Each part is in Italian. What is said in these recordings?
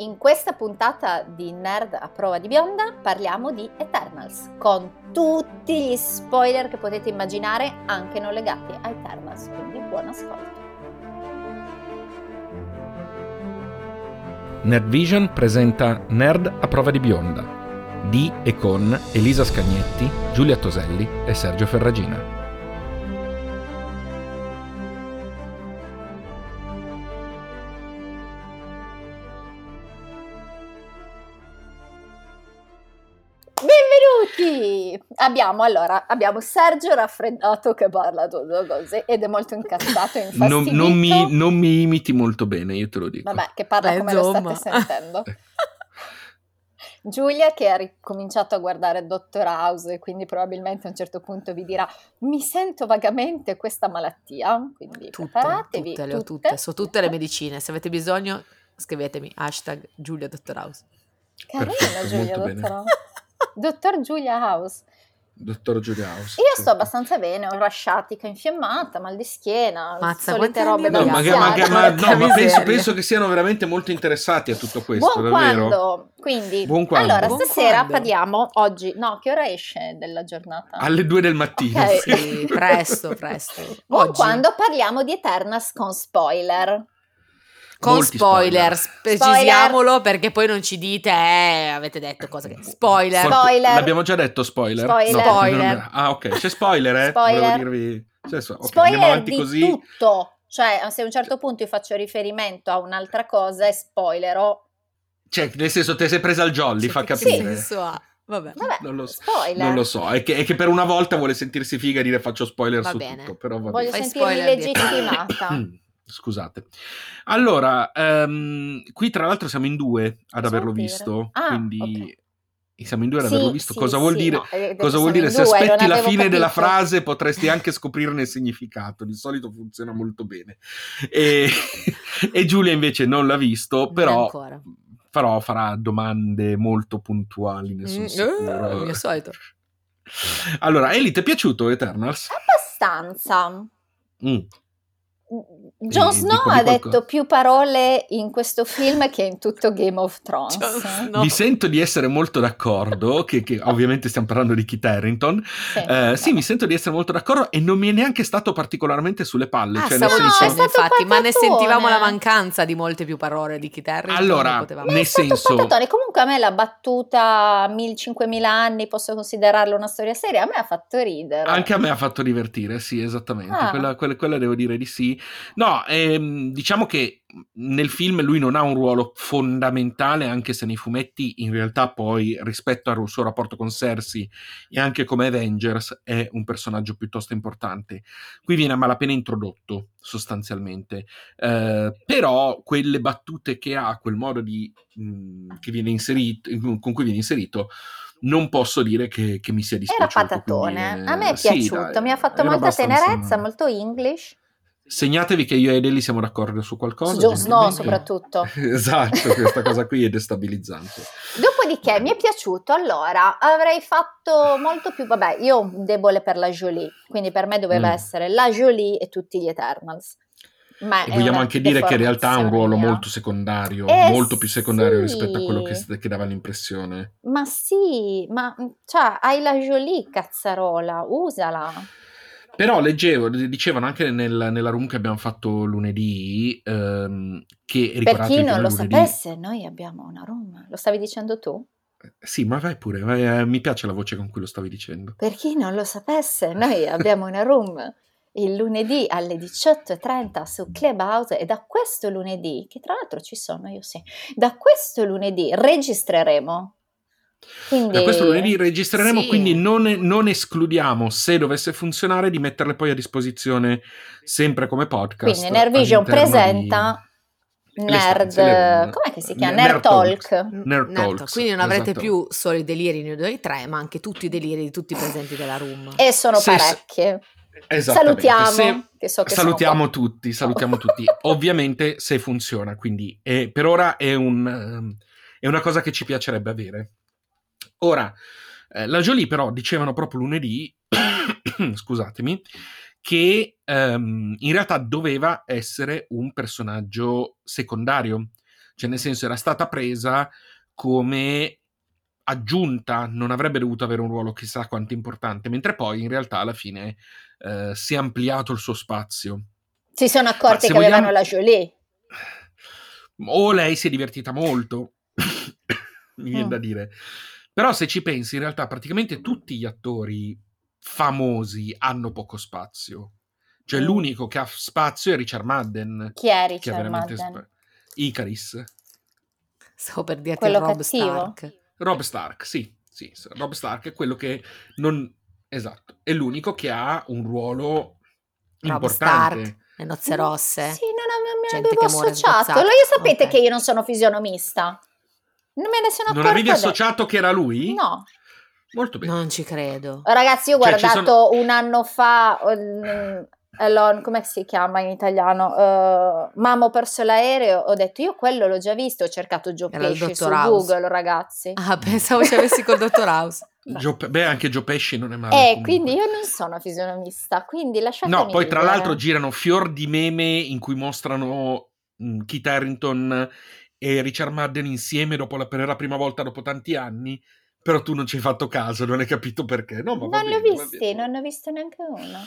In questa puntata di Nerd a prova di bionda parliamo di Eternals, con tutti gli spoiler che potete immaginare anche non legati a Eternals, quindi buon ascolto. Nerd Vision presenta Nerd a prova di bionda, di e con Elisa Scagnetti, Giulia Toselli e Sergio Ferragina. Abbiamo allora abbiamo Sergio raffreddato che parla tutto così ed è molto incazzato e non, non, mi, non mi imiti molto bene, io te lo dico. Vabbè, che parla Beh, come lo insomma. state sentendo. Giulia che ha ricominciato a guardare Dottor House e quindi probabilmente a un certo punto vi dirà mi sento vagamente questa malattia, quindi Tutte, preparatevi. tutte, le ho tutte, so tutte le medicine. Se avete bisogno, scrivetemi hashtag Giulia Dottor House. Carina Perfetto, Giulia. Dottor House. Dottor Giulia House. Dottor House. Io sto abbastanza bene, ho rasciatica infiammata, mal di schiena, Mazza, solite robe da No, ma, ma- ma- no, ma penso, penso che siano veramente molto interessati a tutto questo, Buon davvero. quando, quindi Buon quando. allora Buon stasera quando. parliamo oggi, no, che ora esce della giornata? Alle due del mattino. Ok. Sì, presto, presto. Buon Oggi, quando parliamo di Eternals con spoiler. Con Molti spoiler, spoiler. precisiamolo perché poi non ci dite, eh, avete detto cose che... Spoiler. Spo- Spoiler. L'abbiamo già detto spoiler? Spoiler. No, Spoiler. non- Ah, ok. C'è spoiler, eh? Spoiler. Volevo dirvi... cioè, so- ok, spoiler di così. tutto. Cioè, se a un certo punto io faccio riferimento a un'altra cosa e spoilerò. Cioè, nel senso, te sei presa al jolly, Sì, fa che capire. senso ha? Vabbè. Vabbè, Non lo so. spoiler. Non lo so, è che, è che per una volta vuole sentirsi figa e dire faccio spoiler Va su bene. tutto, però va Voglio bene. Sentirmi spoiler legittimata. Scusate. Allora, ehm, qui tra l'altro siamo in due ad Cosa averlo dire? visto, Ah, quindi siamo in due ad Sì, averlo visto. sì, cosa vuol sì, dire? no, eh, detto Cosa vuol dire? Se due, aspetti la fine della capito. frase potresti anche scoprirne il significato, di solito funziona molto bene. E, e Giulia invece non l'ha visto, però, però farà domande molto puntuali, ne sono Mm, sicuro. eh, il mio solito. Allora, Eli, ti è piaciuto Eternals? Abbastanza. Mm. Jon Eh, Snow di ha detto più parole in questo film che in tutto Game of Thrones. Snow. Mi sento di essere molto d'accordo, che, che ovviamente stiamo parlando di Kit Harington. Sì. Eh, sì, mi sento di essere molto d'accordo e non mi è neanche stato particolarmente sulle palle. Ah, cioè, stavo No, senso, è dicendo, stato infatti, ma ne sentivamo la mancanza di molte più parole di Kit Harington, Allora, nel è stato senso- patatone. Comunque a me la battuta 1000-5000 anni, posso considerarla una storia seria, a me ha fatto ridere. Anche a me ha fatto divertire, sì, esattamente. Ah. Quella, quella- quella devo dire di sì. No, ehm, diciamo che nel film lui non ha un ruolo fondamentale, anche se nei fumetti in realtà poi rispetto al suo rapporto con Cersei e anche come Avengers è un personaggio piuttosto importante. Qui viene a malapena introdotto, sostanzialmente. Eh, però quelle battute che ha, quel modo di, mh, che viene inserito, con cui viene inserito, non posso dire che, che mi sia Era dispiaciuto. patatone. quindi, A me è sì, piaciuto, dai, mi ha fatto era molta tenerezza, molto English. Segnatevi che io ed Eli siamo d'accordo su qualcosa. Su Jon Snow soprattutto. esatto, questa cosa qui è destabilizzante. Dopodiché mi è piaciuto, allora avrei fatto molto più, vabbè, io ho un debole per la Jolie, quindi per me doveva Mm. essere la Jolie e tutti gli Eternals. Ma E vogliamo anche dire che in realtà ha un ruolo molto secondario, Eh, molto più secondario sì. rispetto a quello che, che dava l'impressione. Ma sì, ma cioè, hai la Jolie, cazzarola, usala. Però leggevo, dicevano anche nel- nella room che abbiamo fatto lunedì, ehm, che Per chi non lo lunedì- sapesse, noi abbiamo una room. Lo stavi dicendo tu? Sì, ma vai pure, vai, eh, mi piace la voce con cui lo stavi dicendo. Per chi non lo sapesse, noi abbiamo una room il lunedì alle 18.30 su Clubhouse e da questo lunedì, che tra l'altro ci sono, io sì, da questo lunedì registreremo. Quindi, Da questo lunedì registreremo, Sì. quindi non, non escludiamo, se dovesse funzionare, di metterle poi a disposizione sempre come podcast. quindi Nervision presenta Nerd, le- com'è che si chiama? Nerd Nerd Talk. Nerd Nerd Talks, Quindi non avrete esatto. più solo i deliri noi due e tre, ma anche tutti i deliri di tutti i presenti della room. E sono Se- parecchie. di... Salutiamo, Se- che so che salutiamo tutti, salutiamo tutti. Ovviamente se funziona, quindi eh, per ora è, un, ehm, è una cosa che ci piacerebbe avere. Ora, eh, la Jolie però dicevano proprio lunedì, scusatemi, che ehm, in realtà doveva essere un personaggio secondario. cioè nel senso era stata presa come aggiunta, non avrebbe dovuto avere un ruolo chissà quanto importante, mentre poi in realtà alla fine eh, si è ampliato il suo spazio. Si sono accorti che vogliamo... avevano la Jolie. O lei si è divertita molto, mi viene mm. da dire. Però se ci pensi, in realtà praticamente tutti gli attori famosi hanno poco spazio. Cioè mm. l'unico che ha spazio è Richard Madden. Chi è Richard Madden? Sp- Icaris. Stavo per dirti quello Rob cattivo. Stark. Rob Stark, sì, sì, Rob Stark è quello che non... Esatto, è l'unico che ha un ruolo Rob importante. Stark, le nozze rosse. Sì, non avevo associato. Lo io sapete okay. che io non sono fisionomista. Non me ne sono accorta. Non avevi associato che era lui? No. Molto bene. Non ci credo. Ragazzi, io ho cioè, guardato sono... un anno fa, um, Elon, come si chiama in italiano? Uh, Mamma ho perso l'aereo, ho detto io quello l'ho già visto, ho cercato Joe Era Pesci su House. Google, ragazzi. Ah, pensavo ci avessi col dottor House. Joe, beh, anche Joe Pesci non è male. Eh, comunque. quindi io non sono fisionomista, quindi lasciatemi No, poi dire. tra l'altro girano fior di meme in cui mostrano mh, Kit Harrington e Richard Madden insieme dopo la, per la prima volta dopo tanti anni, però tu non ci hai fatto caso, non hai capito perché. No, ma non li ho visti, non ne ho visto neanche uno.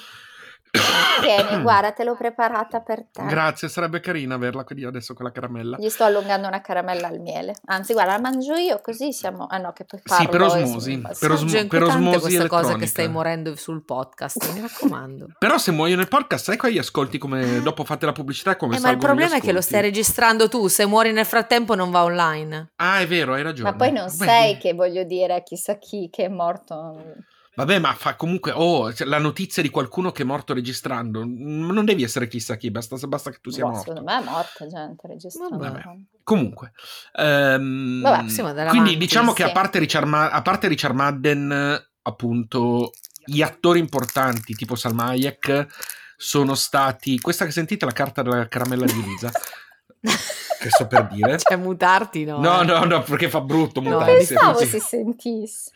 Tieni, guarda, te l'ho preparata per te. Grazie, sarebbe carina averla qui adesso con la caramella. Gli sto allungando una caramella al miele. Anzi, guarda, la mangio io così siamo... Ah no, che poi parlo. Sì, per osmosi. Per, osmo- per osmosi questa cosa che stai morendo sul podcast, mi raccomando. Però se muoio nel podcast, sai che gli ascolti come... Dopo fate la pubblicità come eh, Ma il problema è che lo stai registrando tu, se muori nel frattempo non va online. Ah, è vero, hai ragione. Ma poi non Beh, sei che, voglio dire, chissà chi che è morto... Vabbè, ma fa comunque, oh, la notizia di qualcuno che è morto registrando, non devi essere chissà chi, basta, basta che tu sia boh, morto. Secondo me è morta gente registrando. Vabbè. Comunque, um, Vabbè, quindi avanti, diciamo sì. che a parte, Richard Ma- a parte Richard Madden, appunto, gli attori importanti tipo Salmayek sono stati, questa che sentite la carta della caramella di Elisa. che sto per dire. Cioè, mutarti, no? No, no, no, perché fa brutto mutarti. No, pensavo si sentisse.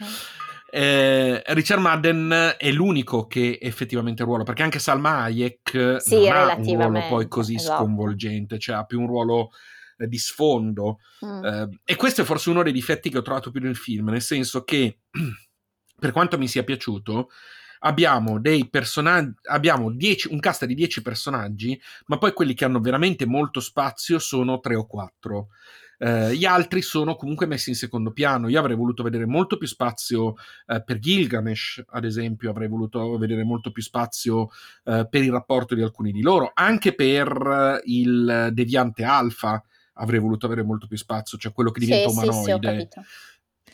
Eh, Richard Madden è l'unico che effettivamente ruolo, perché anche Salma Hayek sì, non ha un ruolo poi così esatto. sconvolgente, cioè ha più un ruolo eh, di sfondo. Mm. Eh, e questo è forse uno dei difetti che ho trovato più nel film, nel senso che, per quanto mi sia piaciuto, abbiamo dei personaggi, abbiamo dieci, un cast di 10 personaggi, ma poi quelli che hanno veramente molto spazio sono 3 o 4. Eh, gli altri sono comunque messi in secondo piano. Io avrei voluto vedere molto più spazio eh, per Gilgamesh, ad esempio, avrei voluto vedere molto più spazio eh, per il rapporto di alcuni di loro, anche per il deviante alfa avrei voluto avere molto più spazio, cioè quello che diventa sì, umanoide. Sì, sì.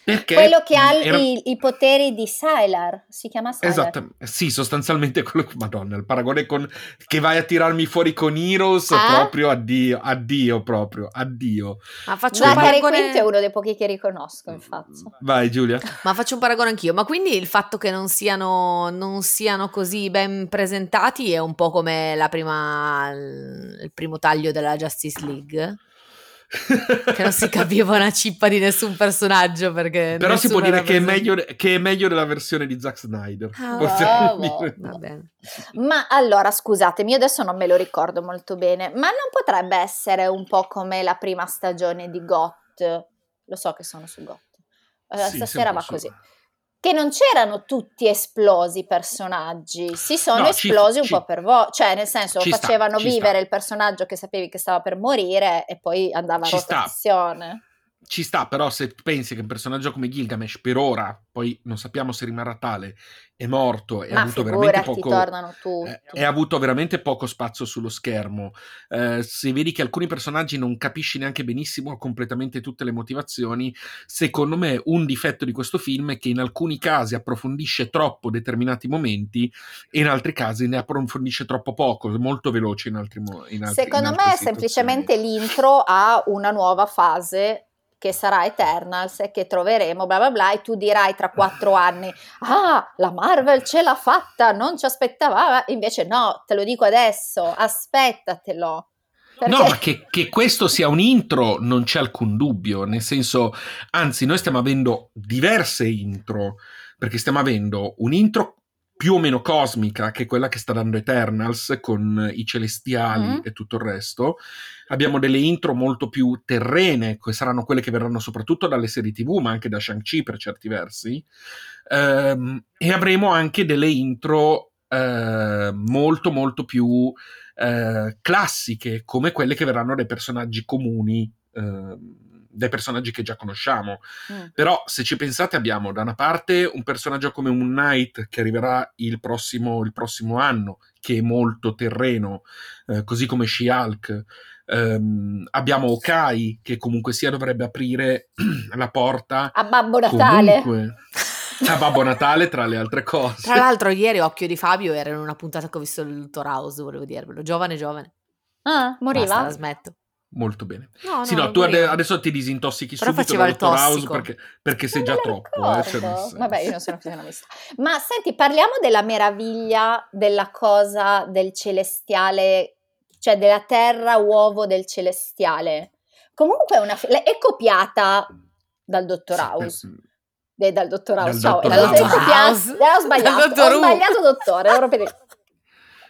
Perché quello che ha era... i, i, poteri di Sylar, si chiama Sylar. Esatto, sì, sostanzialmente quello che, madonna, il paragone con che vai a tirarmi fuori con Heroes, ah? proprio addio, addio proprio, addio. Ma faccio un paragone... Quinto è uno dei pochi che riconosco, infatti. Vai Giulia. Ma faccio un paragone anch'io, ma quindi il fatto che non siano, non siano così ben presentati è un po' come la prima, il primo taglio della Justice League? che non si capiva una cippa di nessun personaggio perché però si può dire che è, meglio, che è, meglio, della versione di Zack Snyder ah, ma allora scusatemi io adesso non me lo ricordo molto bene ma non potrebbe essere un po' come la prima stagione di GOT lo so che sono su GOT uh, sì, stasera va così che non c'erano tutti esplosi i personaggi, si sono no, esplosi ci, un ci, po' per voi, cioè nel senso facevano sta, vivere sta. il personaggio che sapevi che stava per morire e poi andava a rotazione. Sta ci sta, però se pensi che un personaggio come Gilgamesh per ora, poi non sappiamo se rimarrà tale, è morto e ha avuto veramente poco eh, avuto veramente poco spazio sullo schermo. Eh, se vedi che alcuni personaggi non capisci neanche benissimo completamente tutte le motivazioni, secondo me un difetto di questo film è che in alcuni casi approfondisce troppo determinati momenti e in altri casi ne approfondisce troppo poco, molto veloce in altri modi. Secondo in me è semplicemente l'intro a una nuova fase che sarà Eternals e che troveremo, bla bla bla, e tu dirai tra quattro anni, ah, la Marvel ce l'ha fatta, non ci aspettava, invece no, te lo dico adesso, aspettatelo. Perché... No, ma che, che, questo sia un intro non c'è alcun dubbio, nel senso, anzi, noi stiamo avendo diverse intro, perché stiamo avendo un intro più o meno cosmica, che è quella che sta dando Eternals con i celestiali Mm. e tutto il resto. Abbiamo delle intro molto più terrene, che saranno quelle che verranno soprattutto dalle serie TV, ma anche da Shang-Chi per certi versi. Ehm, e avremo anche delle intro eh, molto molto più eh, classiche, come quelle che verranno dai personaggi comuni, eh, dai personaggi che già conosciamo. Mm. Però, se ci pensate, abbiamo da una parte un personaggio come Moon Knight che arriverà il prossimo, il prossimo anno, che è molto terreno, eh, così come She-Hulk. Ehm, abbiamo Okai che comunque sia dovrebbe aprire la porta A Babbo Natale. comunque a Babbo Natale tra le altre cose. Tra l'altro, ieri Occhio di Fabio era in una puntata che ho visto del Dottor House, volevo dirvelo. Giovane, giovane. Ah, moriva? Basta, la smetto. Molto bene. No, sì, no, tu ade- moriva. adesso ti disintossichi Però subito da Dottor House perché, perché sei già troppo. eh, cioè. Vabbè, io non sono fisionomista. Ma senti, parliamo della meraviglia della cosa del celestiale, cioè della terra uovo del celestiale. Comunque è, una, è copiata dal Dottor Sì, House. per- Eh, dal Dottor Dal House, ciao. Dottor stata House. copiata- eh, ho sbagliato, Dal Dottor ho sbagliato dottore, ora per-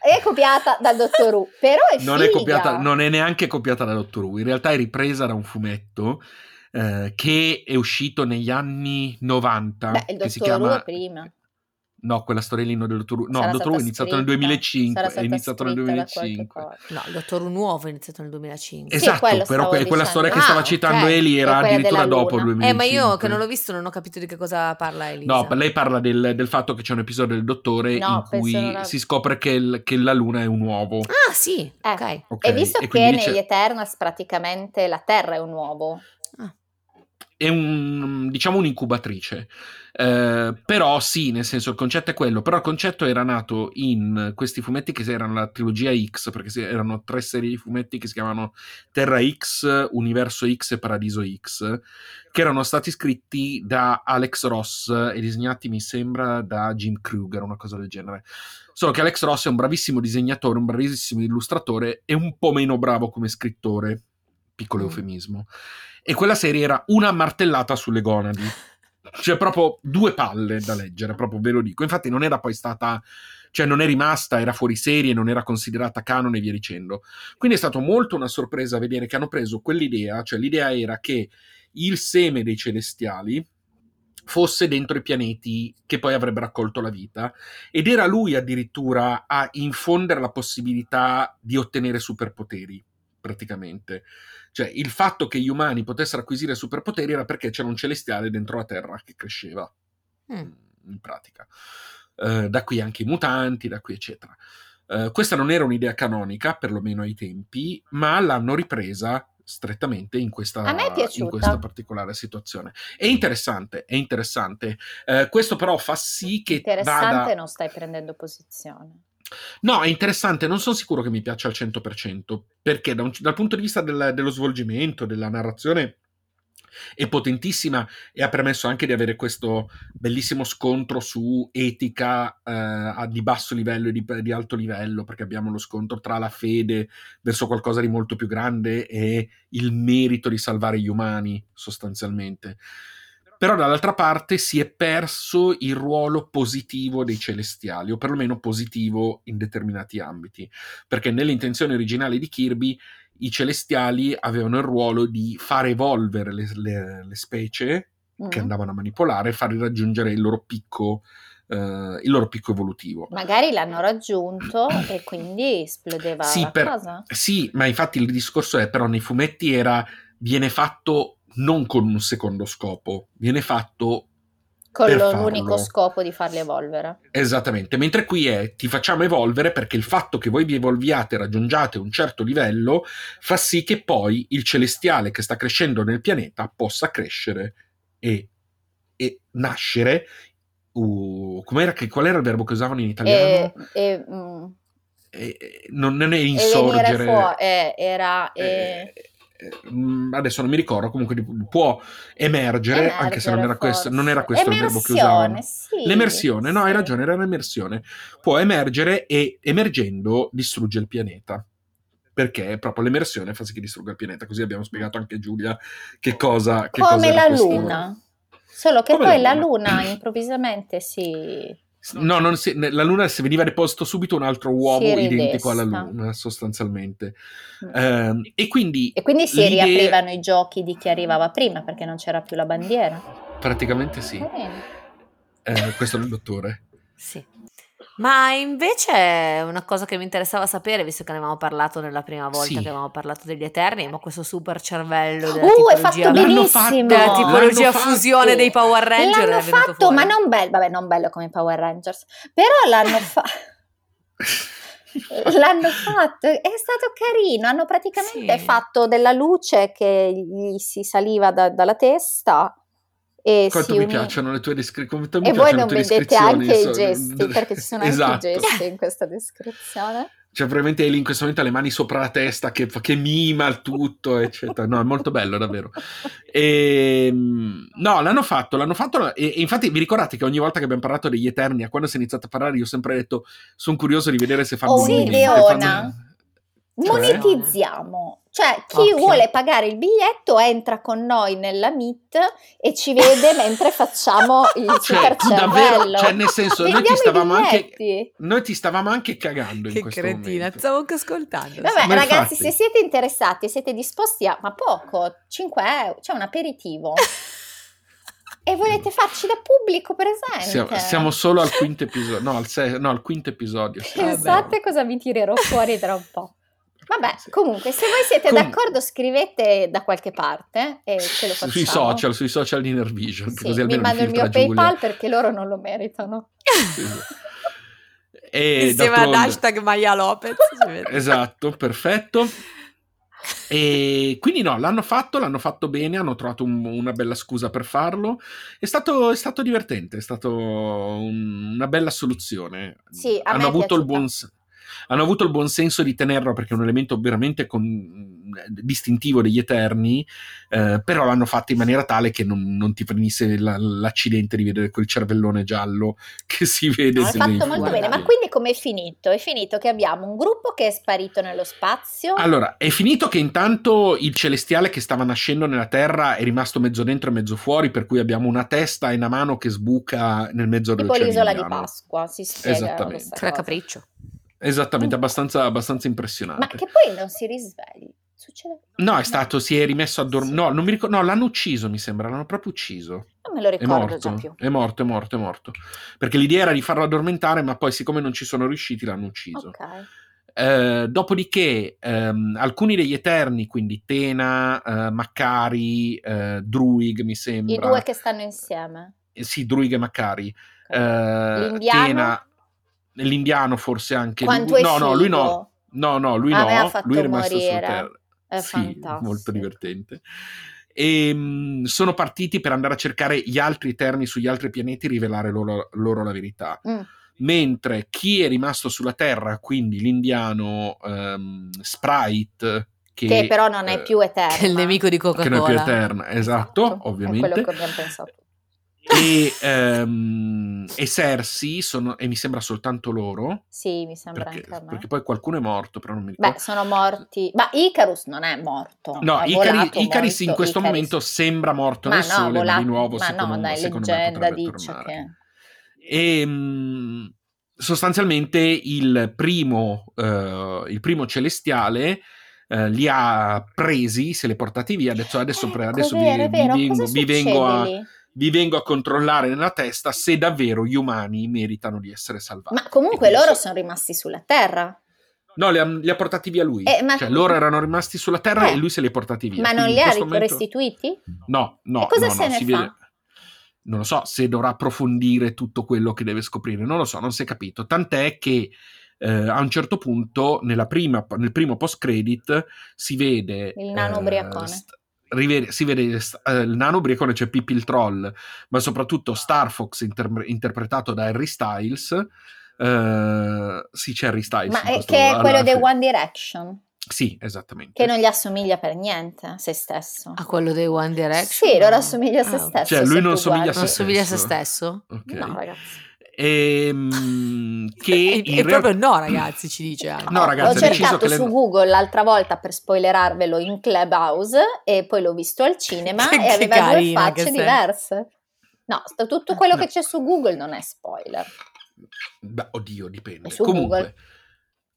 È copiata dal Dottor Who, però è non è, figa. copiata, non è neanche copiata da Doctor Who, in realtà è ripresa da un fumetto eh, che è uscito negli anni 90. Beh, il Dottor Who chiama... è prima. No, quella storiellina del Dottor Who. No, Sarà il Dottor Who è iniziato nel scritta. 2005. Sarà È iniziato nel scritta da qualche 2005. cosa. No, il Dottor Who nuovo è iniziato nel 2005. Sì, Esatto, quello però quella dicendo. storia che Ah, stava citando Eli È era addirittura dopo il Luna. 2005. Eh, ma io che non l'ho visto non ho capito di che cosa parla Elisa. No, lei parla del, del fatto che c'è un episodio del Dottore No, in cui la- si scopre che, il- che la Luna è un uovo. Ah, sì, Eh, ok. Ok, E visto e che negli dice- Eternals praticamente la Terra è un uovo. È un diciamo un'incubatrice. Eh, però sì, nel senso il concetto è quello, però il concetto era nato in questi fumetti che erano la trilogia X, perché erano tre serie di fumetti che si chiamavano Terra X, Universo X e Paradiso X, che erano stati scritti da Alex Ross e disegnati, mi sembra, da Jim Kruger, una cosa del genere. Solo che Alex Ross è un bravissimo disegnatore, un bravissimo illustratore e un po' meno bravo come scrittore, piccolo Mm. eufemismo. E quella serie era una martellata sulle gonadi. Cioè, proprio due palle da leggere, proprio ve lo dico. Infatti, non era poi stata, cioè, non è rimasta, era fuori serie, non era considerata canon e via dicendo. Quindi è stato molto una sorpresa vedere che hanno preso quell'idea, cioè l'idea era che il seme dei celestiali fosse dentro i pianeti che poi avrebbero accolto la vita ed era lui addirittura a infondere la possibilità di ottenere superpoteri praticamente. Cioè il fatto che gli umani potessero acquisire superpoteri era perché c'era un celestiale dentro la Terra che cresceva Mm. in pratica. Eh, da qui anche i mutanti da qui eccetera. Eh, questa non era un'idea canonica perlomeno ai tempi ma l'hanno ripresa strettamente in questa, in questa particolare situazione. È interessante è interessante. Eh, questo però fa sì che Interessante, vada non stai prendendo posizione. No, è interessante, non sono sicuro che mi piaccia al 100%, perché da un- dal punto di vista del- dello svolgimento, della narrazione, è potentissima e ha permesso anche di avere questo bellissimo scontro su etica eh, di basso livello e di, di alto livello, perché abbiamo lo scontro tra la fede verso qualcosa di molto più grande e il merito di salvare gli umani, sostanzialmente. Però dall'altra parte si è perso il ruolo positivo dei celestiali, o perlomeno positivo in determinati ambiti, perché nelle intenzioni originali di Kirby i celestiali avevano il ruolo di far evolvere le, le- le specie che Mm. andavano a manipolare e farli raggiungere il loro picco, eh, il loro picco evolutivo. Magari l'hanno raggiunto e quindi esplodeva Sì, la per- cosa. Sì, ma infatti il discorso è però nei fumetti era viene fatto non con un secondo scopo, viene fatto Con l'unico scopo di farli evolvere. Esattamente, mentre qui è ti facciamo evolvere perché il fatto che voi vi evolviate e raggiungiate un certo livello fa sì che poi il celestiale che sta crescendo nel pianeta possa crescere e, e nascere. Uh, che, qual era il verbo che usavano in E, italiano? e, mm, Eh, eh, non, non è e insorgere. fuori eh, era eh, eh, mm, adesso non mi ricordo, comunque può emergere, anche se non era, emergere, questo, non era questo il verbo che usavano. Sì, L'emersione, no, hai ragione, era l'emersione. Può emergere e emergendo distrugge il pianeta. Perché proprio l'emersione fa sì che distrugga il pianeta. Così abbiamo spiegato anche a Giulia che cosa. Che cosa Come era la questo- luna. Solo che Come poi la la luna. luna improvvisamente si No, non si- la Luna si veniva deposto subito un altro uomo Si identico alla. Luna, sostanzialmente. Mm. Ehm, e quindi E quindi si l'idea- riaprivano i giochi di chi arrivava prima perché non c'era più la bandiera. praticamente sì. Carino. Eh, questo è il dottore. Sì. Ma invece una cosa che mi interessava sapere, visto che ne avevamo parlato nella prima volta Sì. che avevamo parlato degli Eterni, ma questo super cervello della Uh, è tipologia, fatto fatto, benissimo! della tipologia fatto. fusione dei Power Ranger L'hanno fatto, fuori. ma non bello, vabbè, non bello come i Power Rangers, però l'hanno fatto. L'hanno fatto, è stato carino. Hanno praticamente Sì. fatto della luce che gli si saliva da- dalla testa e Quanto mi uni- piacciono le tue descrizioni. E voi non vedete anche i so- gesti, perché ci sono anche Esatto. i gesti in questa descrizione. Cioè, probabilmente Eli in questo momento ha le mani sopra la testa che, che mima il tutto, eccetera. No, è molto bello, davvero. E, no, l'hanno fatto, l'hanno fatto. E, e infatti, vi ricordate che ogni volta che abbiamo parlato degli Eterni, a quando si è iniziato a parlare, io ho sempre detto: sono curioso di vedere se fanno Oh, sì, Leona. fanno-? Monetizziamo, cioè chi Occhio. vuole pagare il biglietto entra con noi nella meet e ci vede mentre facciamo il Cioè, super tu davvero, cioè, nel senso, noi ti stavamo anche. Noi ti stavamo anche cagando in Che questo cretina, momento. stavo anche ascoltando. Vabbè, Ma ragazzi, infatti- se siete interessati e siete disposti a, ma poco, 5 euro, c'è un aperitivo. e volete farci da pubblico presente? Siamo, siamo solo al quinto episodio. No, al, se- no, al quinto episodio. Pensate cosa vi tirerò fuori tra un po'. Vabbè, comunque, se voi siete Com- d'accordo, scrivete da qualche parte e ce lo facciamo. Sui social, sui social di Nervision. che Sì, così mi mando il mio Giulia. PayPal perché loro non lo meritano. Sì. E Insieme ad hashtag Maya Lopez. Esatto, perfetto. E quindi no, l'hanno fatto, l'hanno fatto bene, hanno trovato un- una bella scusa per farlo. È stato, è stato divertente, è stato un- una bella soluzione. Sì, a hanno me è avuto il piaciuta. buon s- hanno avuto il buon senso di tenerlo perché è un elemento veramente con- distintivo degli Eterni, eh, però l'hanno fatto in maniera tale che non, non ti venisse la- l'accidente di vedere quel cervellone giallo che si vede. No, se fatto molto bene, ma quindi com'è finito? È finito che abbiamo un gruppo che è sparito nello spazio. Allora, è finito che intanto il celestiale che stava nascendo nella Terra è rimasto mezzo dentro e mezzo fuori, per cui abbiamo una testa e una mano che sbuca nel mezzo tipo dell'oceano l'isola di. Pasqua, si spiega Esattamente. Tra capriccio. Esattamente, abbastanza, abbastanza Ma impressionante. che poi non si risvegli. Succede? No, è stato, si è rimesso a dormire. Sì. No, non mi ricordo. No, l'hanno ucciso, mi sembra. L'hanno proprio ucciso. Non me lo È ricordo più. morto. È morto, è morto, è morto. Perché l'idea era di farlo addormentare, ma poi, siccome non ci sono riusciti, l'hanno ucciso. Ok. Eh, dopodiché, ehm, alcuni degli Eterni, quindi Tena, eh, Maccari, eh, Druig, mi sembra. I due che stanno insieme. Eh, sì, Druig e Maccari. Ok. Eh, L'indiano? Tena- l'indiano forse anche Quanto lui. è No, no, lui no. No, no, lui A me ha no. Lui è rimasto morire. sulla terra. È sì, fantastico. molto divertente. E mh, sono partiti per andare a cercare gli altri Eterni sugli altri pianeti e rivelare loro, loro la verità. Mm. Mentre chi è rimasto sulla Terra, quindi l'indiano ehm, Sprite, che, Che però non è eh, più eterna. Che è il nemico di che non è più Coca-Cola. eterna, esatto, È quello ovviamente. che abbiamo pensato. E, ehm, e Cersei sono, e mi sembra soltanto loro. Sì, mi sembra Perché, anche a me. perché poi qualcuno è morto, però non mi ricordo. Beh, sono morti. Ma Icarus non è morto. No, Icari- Icaris in questo Icaris. momento sembra morto ma nel no, sole, ma volato, di nuovo ma secondo, no, dai, secondo me leggenda potrebbe dice che... E mh, sostanzialmente il primo, eh, il primo celestiale eh, li ha presi, se li ha portati via, adesso, pre- Ecco, adesso vero, vi, vi vengo, vi vengo a? Vi vengo a controllare nella testa se davvero gli umani meritano di essere salvati. Ma comunque loro so- sono rimasti sulla Terra. No, li ha, li ha portati via lui. Eh, ma- Cioè, loro erano rimasti sulla terra Eh. e lui se li ha portati via. Ma non Quindi li ha momento- restituiti? No, no, E cosa no, se no, ne fa? vede. Non lo so se dovrà approfondire tutto quello che deve scoprire, non lo so, non si è capito. Tant'è che eh, a un certo punto, nella prima- nel primo post-credit, si vede. Il nano eh, ubriacone. st- rivede- si vede eh, il nano ubriacone, c'è Pippi il troll, ma soprattutto Star Fox inter- interpretato da Harry Styles. Eh, sì, c'è Harry Styles. Ma questo- che è quello dei. One Direction, Sì, esattamente. che non gli assomiglia per niente a se stesso. A quello dei One Direction? Sì, loro assomiglia a se Ah, stesso. Cioè, lui se non tu somiglia a guardi. Non se somiglia a se stesso. stesso? Ok. No, ragazzi. Ehm, che E, e realtà proprio no, ragazzi, ci dice anche. No, ragazzi, L'ho cercato che le- su Google l'altra volta per spoilerarvelo in Clubhouse e poi l'ho visto al cinema Che e aveva carina due facce diverse. No, tutto quello No. che c'è su Google non è spoiler. Beh, oddio, dipende. È su Comunque, Google.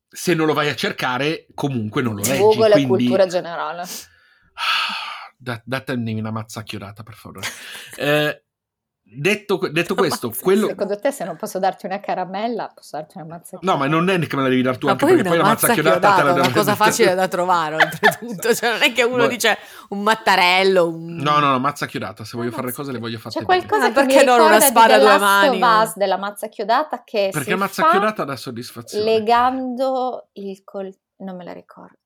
se non lo vai a cercare, comunque non lo leggi. Google è quindi... cultura generale. Da, datemi una mazza chiodata, per favore. Eh, detto, detto questo, mazza- quello... Secondo te se non posso darti una caramella, posso darti una mazza No, ma non è che me la devi dar tu, Ma anche poi perché una poi la mazza mazza chiodata è una cosa facile da trovare, oltretutto. Cioè, non è che uno Boh. dice un mattarello, un... No, no, no, mazza chiodata. Se voglio Una fare le mazza cose, le voglio fatte C'è bene. qualcosa Ah, che mi perché non una spada a due mani? Us, della mazza chiodata che Perché si mazza fa chiodata dà soddisfazione. legando il col... non me la ricordo.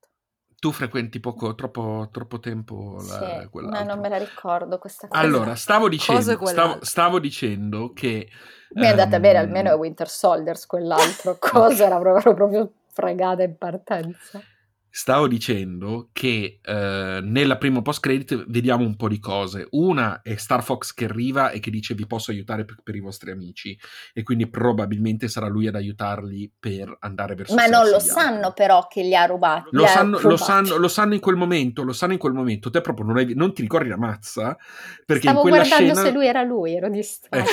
Tu frequenti poco, troppo, troppo tempo la, Sì, ma quell'altro. non me la ricordo questa cosa. Allora, stavo dicendo, stavo, stavo dicendo che... mi è andata bene ehm, almeno Winter Soldiers, quell'altro cosa era proprio, proprio fregata in partenza. Stavo dicendo che eh, nella prima post credit vediamo un po' di cose. Una è Star Fox che arriva e che dice vi posso aiutare per, per i vostri amici e quindi probabilmente sarà lui ad aiutarli per andare verso Ma non lo sanno però che li ha rubati. Lo ha sanno, lo, rubati. sanno, lo sanno in quel momento, lo sanno in quel momento. Te proprio non, hai- non ti ricordi la mazza? Perché Stavo in quella guardando scena... se lui era lui, ero distratta. Eh,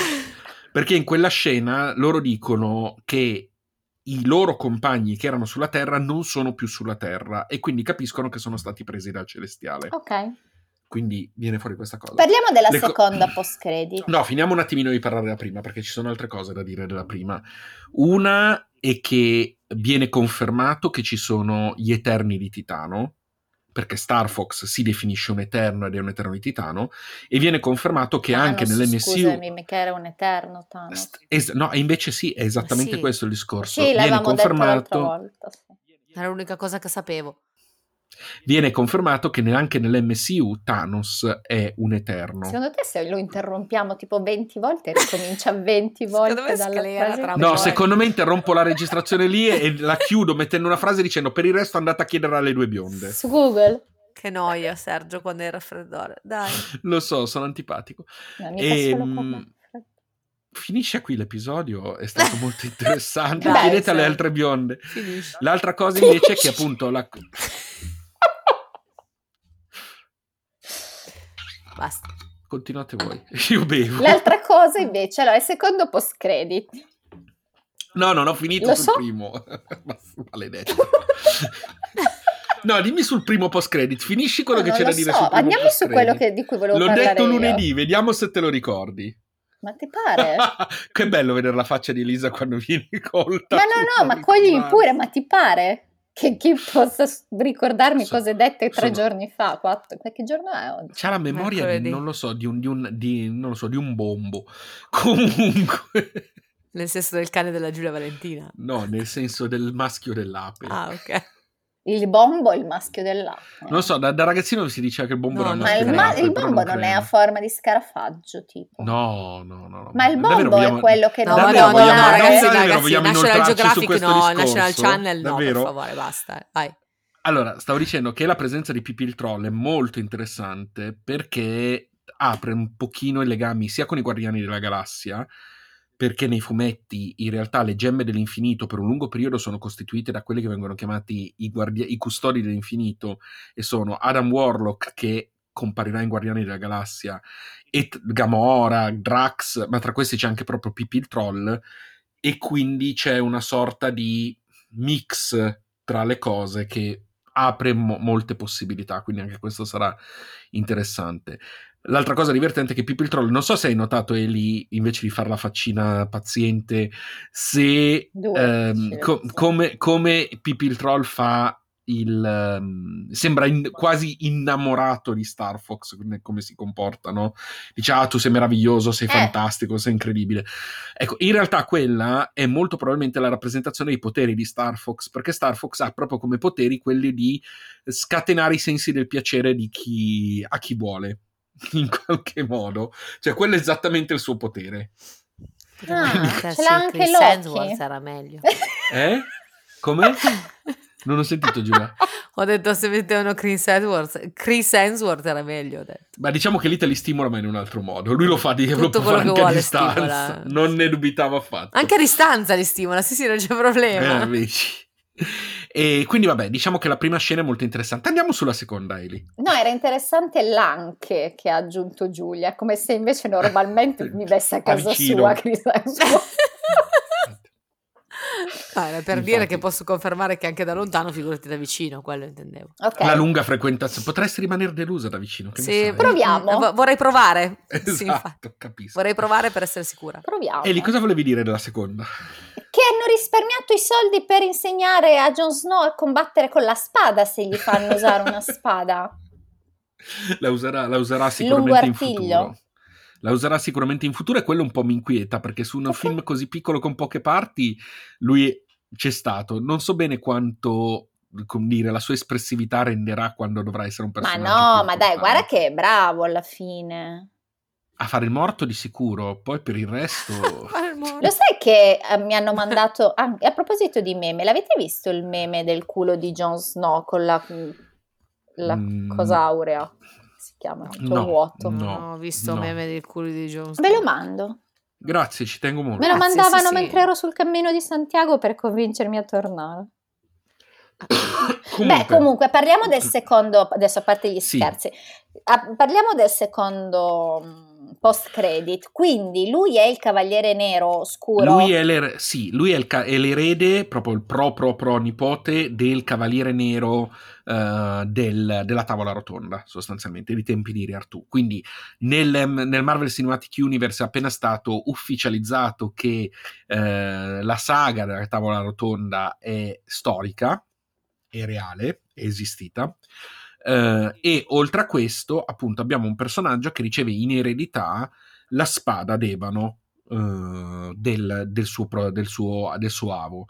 perché in quella scena loro dicono che i loro compagni che erano sulla Terra non sono più sulla Terra e quindi capiscono che sono stati presi dal celestiale. Ok. Quindi viene fuori questa cosa. Parliamo della Le co- seconda post credit. No, finiamo un attimino di parlare della prima perché ci sono altre cose da dire della prima. Una è che viene confermato che ci sono gli Eterni di Titano, perché Star Fox si definisce un Eterno ed è un Eterno di Titano, e viene confermato che anche Thanos, nell'MCU... Scusami, mica era un eterno Thanos. St- es- no, invece sì, è esattamente Sì. questo il discorso. Sì, viene l'avevamo detto l'altra confermato, volta. sì. Era l'unica cosa che sapevo. Viene confermato che neanche nell'MCU Thanos è un eterno. Secondo te se lo interrompiamo tipo 20 volte ricomincia 20 Secondo volte dalla frase No, secondo me interrompo la registrazione lì e la chiudo mettendo una frase dicendo per il resto andate a chiedere alle due bionde. Su Google? Che noia, Sergio, quando è il raffreddore. Dai. Lo so, sono antipatico. No, solo Ehm. Finisce qui l'episodio, è stato molto interessante. Chiedete alle altre bionde. Finisci. L'altra cosa invece è che appunto la... Basta. Continuate voi. Io bevo. L'altra cosa invece, allora, il secondo post credit. No, non ho finito Lo sul so. primo. Ma- Maledetto. No, dimmi sul primo post credit. Finisci quello No, che c'è da dire so, sul primo Andiamo su quello che- di cui volevo L'ho parlare detto io. lunedì, vediamo se te lo ricordi. Ma ti pare? che bello vedere la faccia di Elisa quando vieni colta. ma no, no, ma coglimi pure, ma ti pare? Che chi possa ricordarmi So- cose dette tre sono- giorni fa? Quattro, che giorno è oggi? C'ha la memoria di, non lo so, di un, di un, di, non lo so, di un bombo. Comunque, Nel senso del cane della Giulia Valentina. no, nel senso del maschio dell'ape. Ah, ok. Il bombo è il maschio dell'acqua. Non so, da, da ragazzino si diceva che il bombo No, era il no, Ma maschio il, ma- il bombo non è a forma di scarafaggio, tipo. No, no, no. no. Ma il Davvero bombo vogliamo- è quello che No, non Davvero no, no, vogliamo- no, vuole- ragazzi, davvero ragazzi, vogliamo National Geographic no, discorso? National Channel no, Davvero? per favore, basta. Vai. Allora, stavo dicendo che la presenza di Pippi il Troll è molto interessante perché apre un pochino i legami sia con i Guardiani della Galassia, perché nei fumetti in realtà le gemme dell'infinito per un lungo periodo sono costituite da quelli che vengono chiamati i, guardia- i custodi dell'infinito e sono Adam Warlock che comparirà in Guardiani della Galassia e Gamora, Drax, ma tra questi c'è anche proprio Pippi il Troll e quindi c'è una sorta di mix tra le cose che apre mo- molte possibilità, quindi anche questo sarà interessante. L'altra cosa divertente è che Pippi il Troll, non so se hai notato Eli, invece di fare la faccina paziente, se ehm, co- come, come Pippi il Troll fa il ehm, sembra in- quasi innamorato di Star Fox come, come si comporta no? dice ah tu sei meraviglioso sei Eh. fantastico sei incredibile ecco in realtà quella è molto probabilmente la rappresentazione dei poteri di Star Fox perché Star Fox ha proprio come poteri quelli di scatenare i sensi del piacere di chi a chi vuole in qualche modo cioè quello è esattamente il suo potere Ah, metterci ce l'ha anche Chris Loki. Era meglio. eh? come? non ho sentito Giulia Ho detto se mettevano Chris Hemsworth, Chris Hemsworth era meglio, ho detto. Ma diciamo che lì te li stimola, ma in un altro modo. Lui lo fa di lo Tutto può quello fare che anche a distanza. stimola. Non ne dubitavo affatto. Anche a distanza li stimola, sì sì, non c'è problema. Eh, vedi. E quindi, vabbè, diciamo che la prima scena è molto interessante. Andiamo sulla seconda, Eli. No, era interessante l'anche che ha aggiunto Giulia, come se invece normalmente vivesse a casa Vicino. sua Hemsworth. Ah, per dire che posso confermare che anche da lontano, figurati da vicino, quello intendevo. La lunga frequentazione. Potresti rimanere delusa da vicino. Che sì, proviamo. V- vorrei provare. Esatto, sì, capisco. Vorrei provare per essere sicura. Proviamo. Eli, cosa volevi dire della seconda? Che hanno risparmiato i soldi per insegnare a Jon Snow a combattere con la spada se gli fanno usare una spada. La userà, la userà sicuramente in futuro la userà sicuramente in futuro e quello un po' mi inquieta perché su un okay. film così piccolo con poche parti lui c'è stato. Non so bene quanto come dire, la sua espressività renderà quando dovrà essere un personaggio. Ma no, ma dai, guarda che è bravo alla fine. A fare il morto di sicuro, poi per il resto... Lo sai che eh, mi hanno mandato, ah, a proposito di meme, l'avete visto il meme del culo di Jon Snow con la, la mm. cosa aurea? si chiama? No, vuoto. No, ho visto no. meme del culo di Jones. Ve lo mando. Grazie, ci tengo molto. Me lo Grazie, mandavano sì, mentre sì. ero sul cammino di Santiago per convincermi a tornare. comunque. Beh, comunque parliamo del secondo, adesso a parte gli Sì. scherzi, Ah, parliamo del secondo mm, post credit, quindi lui è il cavaliere nero scuro. Lui è, l'er- sì, lui è, il ca- è l'erede, proprio il pro pro pro nipote del cavaliere nero eh, del- della tavola rotonda, sostanzialmente, di tempi di Re Artù. Quindi nel, nel Marvel Cinematic Universe è appena stato ufficializzato che eh, la saga della tavola rotonda è storica, è reale, è esistita. Eh, e oltre a questo, appunto, abbiamo un personaggio che riceve in eredità la spada d'ebano eh, del, del suo, del, suo, del suo avo.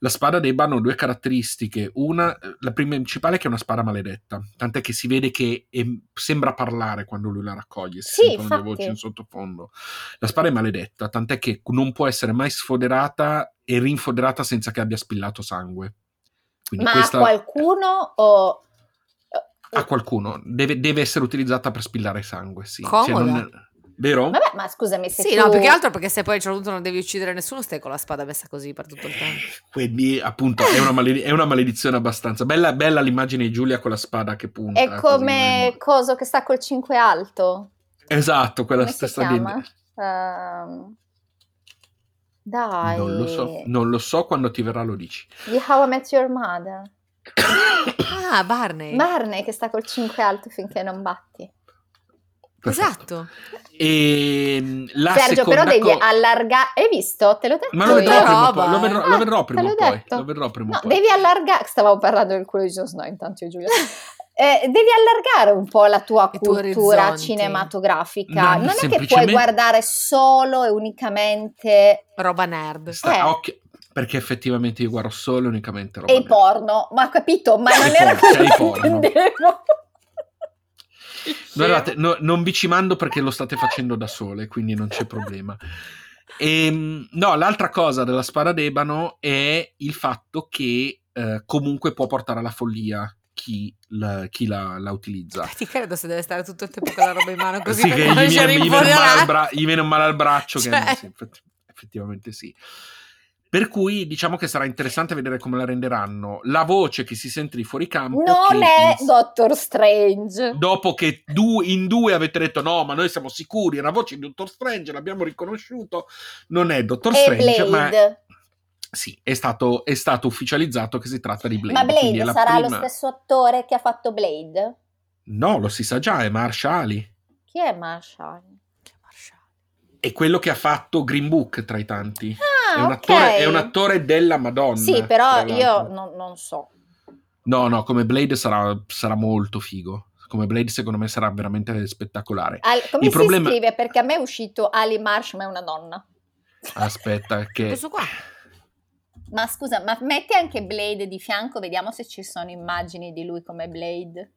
La spada d'ebano ha due caratteristiche. Una, la prima principale è che è una spada maledetta, tant'è che si vede che è- sembra parlare quando lui la raccoglie, si Sì, sentono le infatti. voci in sottofondo. La spada è maledetta, tant'è che non può essere mai sfoderata e rinfoderata senza che abbia spillato sangue. Quindi Ma questa qualcuno o... a qualcuno deve, deve essere utilizzata per spillare sangue, sì. Comoda. non- Vero? Vabbè, ma scusami se Sì, tu... no, più che altro perché se poi a un certo punto non devi uccidere nessuno, stai con la spada messa così per tutto il tempo. Quindi, appunto, è una, maledi- è una maledizione abbastanza. Bella, bella l'immagine di Giulia con la spada che punta. È così come coso che sta col 5 alto. Esatto, quella Come stessa lì. Ehm, dai. Non lo so, non lo so quando ti verrà lo dici. Di How I Met Your Mother. Ah, Barney. Barney che sta col 5 alto finché non batti. Perfetto. Esatto. E la Sergio, però devi co- allargare. Hai visto? Te l'ho detto Ma lo vedrò prima. Lo vedrò, eh. lo vedrò Ah, prima te o l'ho poi. detto. Lo vedrò prima No, poi. devi allargare. Stavamo parlando del culo di Jon Snow, intanto io Giulia. Eh, devi allargare un po' la tua I cultura cinematografica. No, non è che puoi guardare solo e unicamente Roba nerd. Sta- Eh. occhio, perché effettivamente io guardo solo e unicamente roba e i nerd. porno. Ma ho capito, ma non E era porno, quello e i che porno. intendevo. Guardate, no- non vi ci mando perché lo state facendo da sole, quindi non c'è problema. Ehm, no, l'altra cosa della spada d'ebano è il fatto che eh, comunque può portare alla follia chi la, chi la- la utilizza. Ti credo se deve stare tutto il tempo con la roba in mano così Sì, che gli viene, gli viene un male al infoderare. bra- gli viene un male al braccio, che Cioè. sì, effett- effettivamente sì. Per cui diciamo che sarà interessante vedere come la renderanno. La voce che si sente di fuori campo. Non è il- Doctor Strange. dopo che du- in due avete detto no, ma noi siamo sicuri, è una voce di Dottor Strange, l'abbiamo riconosciuto, non è Dottor È Strange, ma Blade. sì, è stato, è stato ufficializzato che si tratta di Blade. Ma è Blade la sarà lo prima- stesso attore che ha fatto Blade? No, lo si sa già, è Marshall. Chi è Marshall? È quello che ha fatto Green Book tra i tanti. Ah, è, un attore, è un attore della Madonna. Sì, però io non, non so. No, no, come Blade sarà, sarà molto figo. Come Blade secondo me sarà veramente spettacolare. Al- come Il si problema- scrive? Perché a me è uscito Ali Marsh, ma è una donna. Aspetta che... Questo qua. Ma scusa, ma metti anche Blade di fianco, vediamo se ci sono immagini di lui come Blade.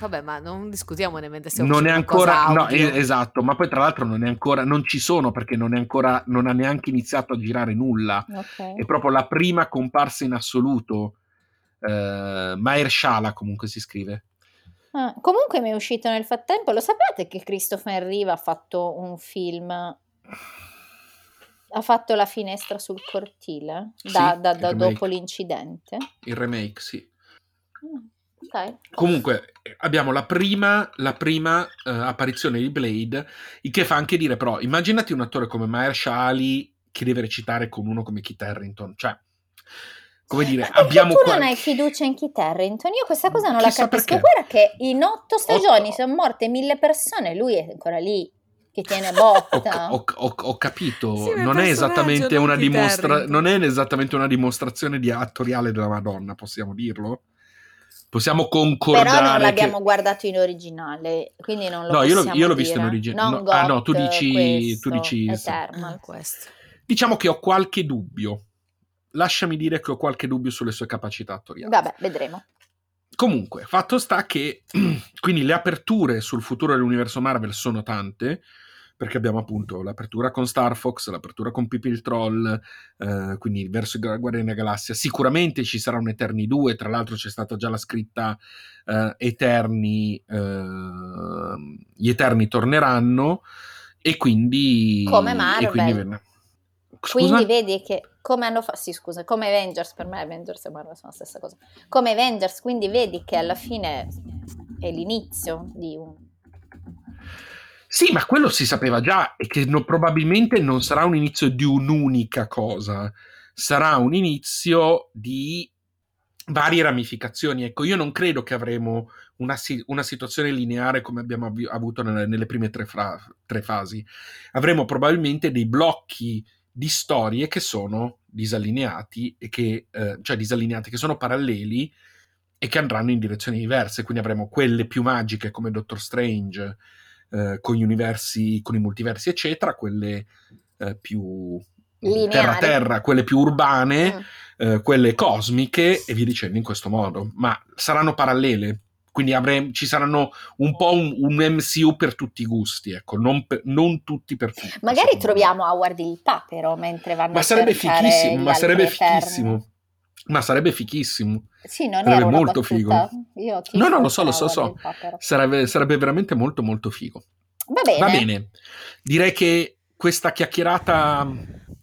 Vabbè, ma non discutiamone mentre stiamo non è ancora no, eh, esatto ma poi tra l'altro non è ancora non ci sono perché non è ancora non ha neanche iniziato a girare nulla Ok. è proprio la prima comparsa in assoluto eh, Mahershala comunque si scrive Ah, comunque mi è uscito nel frattempo, lo sapete che Christopher Riva ha fatto un film, ha fatto La finestra sul cortile Sì, da, da- il da remake. dopo l'incidente? il remake sì Mm, ok. comunque abbiamo la prima, la prima eh, apparizione di Blade il che fa anche dire però immaginati un attore come Mahershala Ali che deve recitare con uno come Kit Harington cioè come dire, Ma perché abbiamo tu qua... non hai fiducia in Kit Harington? Io questa cosa non Chissà la capisco. perché. Guarda che in otto stagioni Otto. sono morte mille persone, lui è ancora lì che tiene botta. ho- ho- ho capito, Sì, non, è esattamente non dimostra- non è esattamente una dimostrazione di attoriale della Madonna, possiamo dirlo? Possiamo concordare Però non che- l'abbiamo guardato in originale, quindi non lo No, io io l'ho visto in Non no, ah, no, tu dici- questo, tu dici-. Eternal. Ah, questo. Diciamo che ho qualche dubbio. Lasciami dire che ho qualche dubbio sulle sue capacità attoriali. Vabbè, vedremo. Comunque, fatto sta che quindi le aperture sul futuro dell'universo Marvel sono tante, perché abbiamo appunto l'apertura con Star Fox, l'apertura con Pipi il Troll, eh, quindi verso i Guardiani della Galassia. Sicuramente ci sarà un Eterni 2, tra l'altro c'è stata già la scritta eh, Eterni, eh, gli Eterni torneranno, e quindi... Come e Marvel. quindi venne- Scusa? Quindi vedi che come hanno fatto, sì scusa, come Avengers, per me Avengers e Marvel sono la stessa cosa, come Avengers, quindi vedi che alla fine è l'inizio di un... Sì, ma quello si sapeva già e che no- probabilmente non sarà un inizio di un'unica cosa, sarà un inizio di varie ramificazioni. Ecco, io non credo che avremo una, una situazione lineare come abbiamo avvi- avuto nelle, nelle prime tre, fra- tre fasi. Avremo probabilmente dei blocchi di storie che sono disallineati che, eh, cioè disallineati, che sono paralleli e che andranno in direzioni diverse. Quindi avremo quelle più magiche come Doctor Strange, eh, con gli universi, con i multiversi, eccetera, quelle eh, più Lineari. terra-terra, quelle più urbane, Mm. eh, quelle cosmiche e via dicendo in questo modo. Ma saranno parallele. Quindi avremo, ci saranno un po' un, un MCU per tutti i gusti, ecco, non, per- non tutti per tutti. Magari me. troviamo Howard il papero mentre vanno Ma a sarebbe fichissimo, ma sarebbe fichissimo. Ma sarebbe fichissimo. Sì, non Sarebbe molto battuta. figo. Io No, no, lo so, lo so, so. Sarebbe, sarebbe veramente molto molto figo. Va bene. Va bene, direi che questa chiacchierata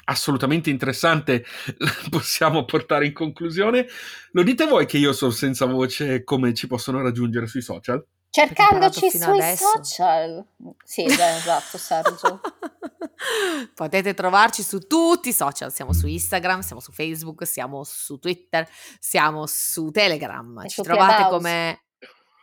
assolutamente interessante la possiamo portare in conclusione. Lo dite voi che io sono senza voce come ci possono raggiungere sui social? Cercandoci sui adesso. social. Sì, beh, esatto, Sergio. Potete trovarci su tutti i social, siamo su Instagram, siamo su Facebook, siamo su Twitter, siamo su Telegram, E ci su trovate come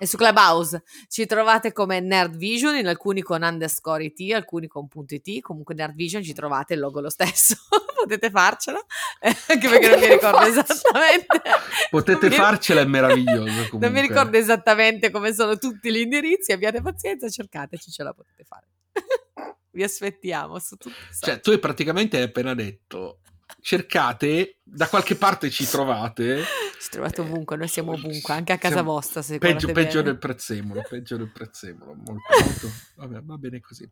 e su Clubhouse ci trovate come Nerdvision, in alcuni con underscore it, alcuni con punto it, comunque Nerdvision ci trovate il logo lo stesso, potete farcela, eh, anche perché non mi ricordo Faccio. esattamente. Potete mi- farcela, è meraviglioso comunque. Non mi ricordo esattamente come sono tutti gli indirizzi, abbiate pazienza, cercateci, ce la potete fare. Vi aspettiamo su tutti. Cioè, tu hai praticamente appena detto, cercate, da qualche parte ci trovate. Ci trovate ovunque, noi siamo Eh, ovunque, anche a casa siamo vostra se Peggio, peggio del prezzemolo, peggio del prezzemolo. Molto, molto. Vabbè, va bene così.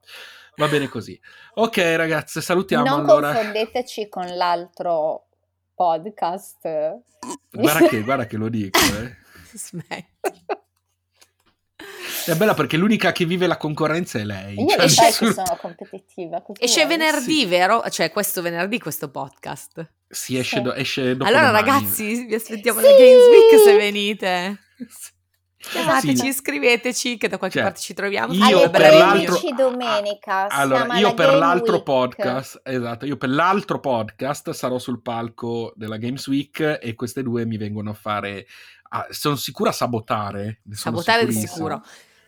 Va bene così. Ok, ragazze, salutiamo non allora. confondeteci con l'altro podcast. Guarda che, guarda che lo dico, eh. Smetti. È bella perché l'unica che vive la concorrenza è lei. Io Cioè, lo sai nessuno- che sono competitiva. Esce venerdì, Sì. vero? Cioè, questo venerdì questo podcast. Si esce, Sì. do- esce dopo allora, domani. ragazzi, vi aspettiamo Sì! alla Games Week se venite. Chiamateci, Sì. iscriveteci, che da qualche Cioè, parte ci troviamo. io per l'altro- 13 domenica. Allora, io per Game l'altro Week. podcast, esatto, io per l'altro podcast sarò sul palco della Games Week e queste due mi vengono a fare, a- sono sicura a sabotare. Sabotare di sicuro.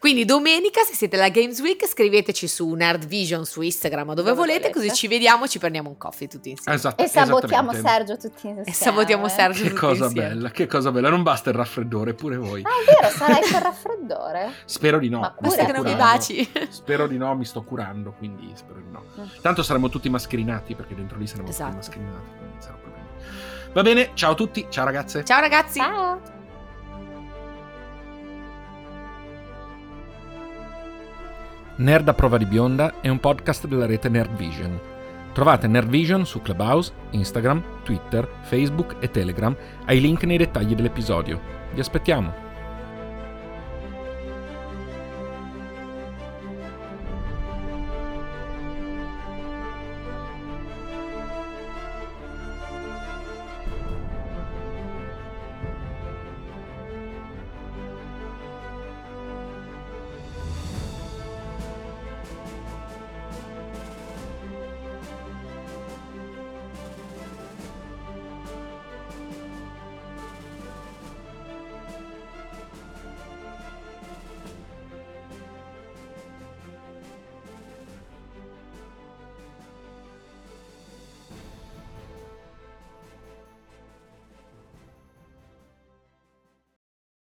Quindi domenica, se siete alla Games Week, scriveteci su Nerdvision su Instagram dove, Dove volete, volete. così ci vediamo, ci prendiamo un coffee tutti insieme. Esatto, E sabotiamo. Sergio tutti insieme. E sabotiamo Sergio Che tutti cosa insieme. bella, che cosa bella, non basta il raffreddore, pure voi. Ah, è vero, sarai per raffreddore? Spero di no. Ma Basta che non mi baci. Spero di no, mi sto curando, quindi spero di no. Mm. Tanto saremo tutti mascherinati perché dentro lì saremo Esatto. tutti mascherinati. quindi sarà problema. Va bene, ciao a tutti, ciao ragazze. Ciao ragazzi. Ciao. Nerd a prova di bionda è un podcast della rete Nerdvision. Trovate Nerdvision su Clubhouse, Instagram, Twitter, Facebook e Telegram ai link nei dettagli dell'episodio. Vi aspettiamo!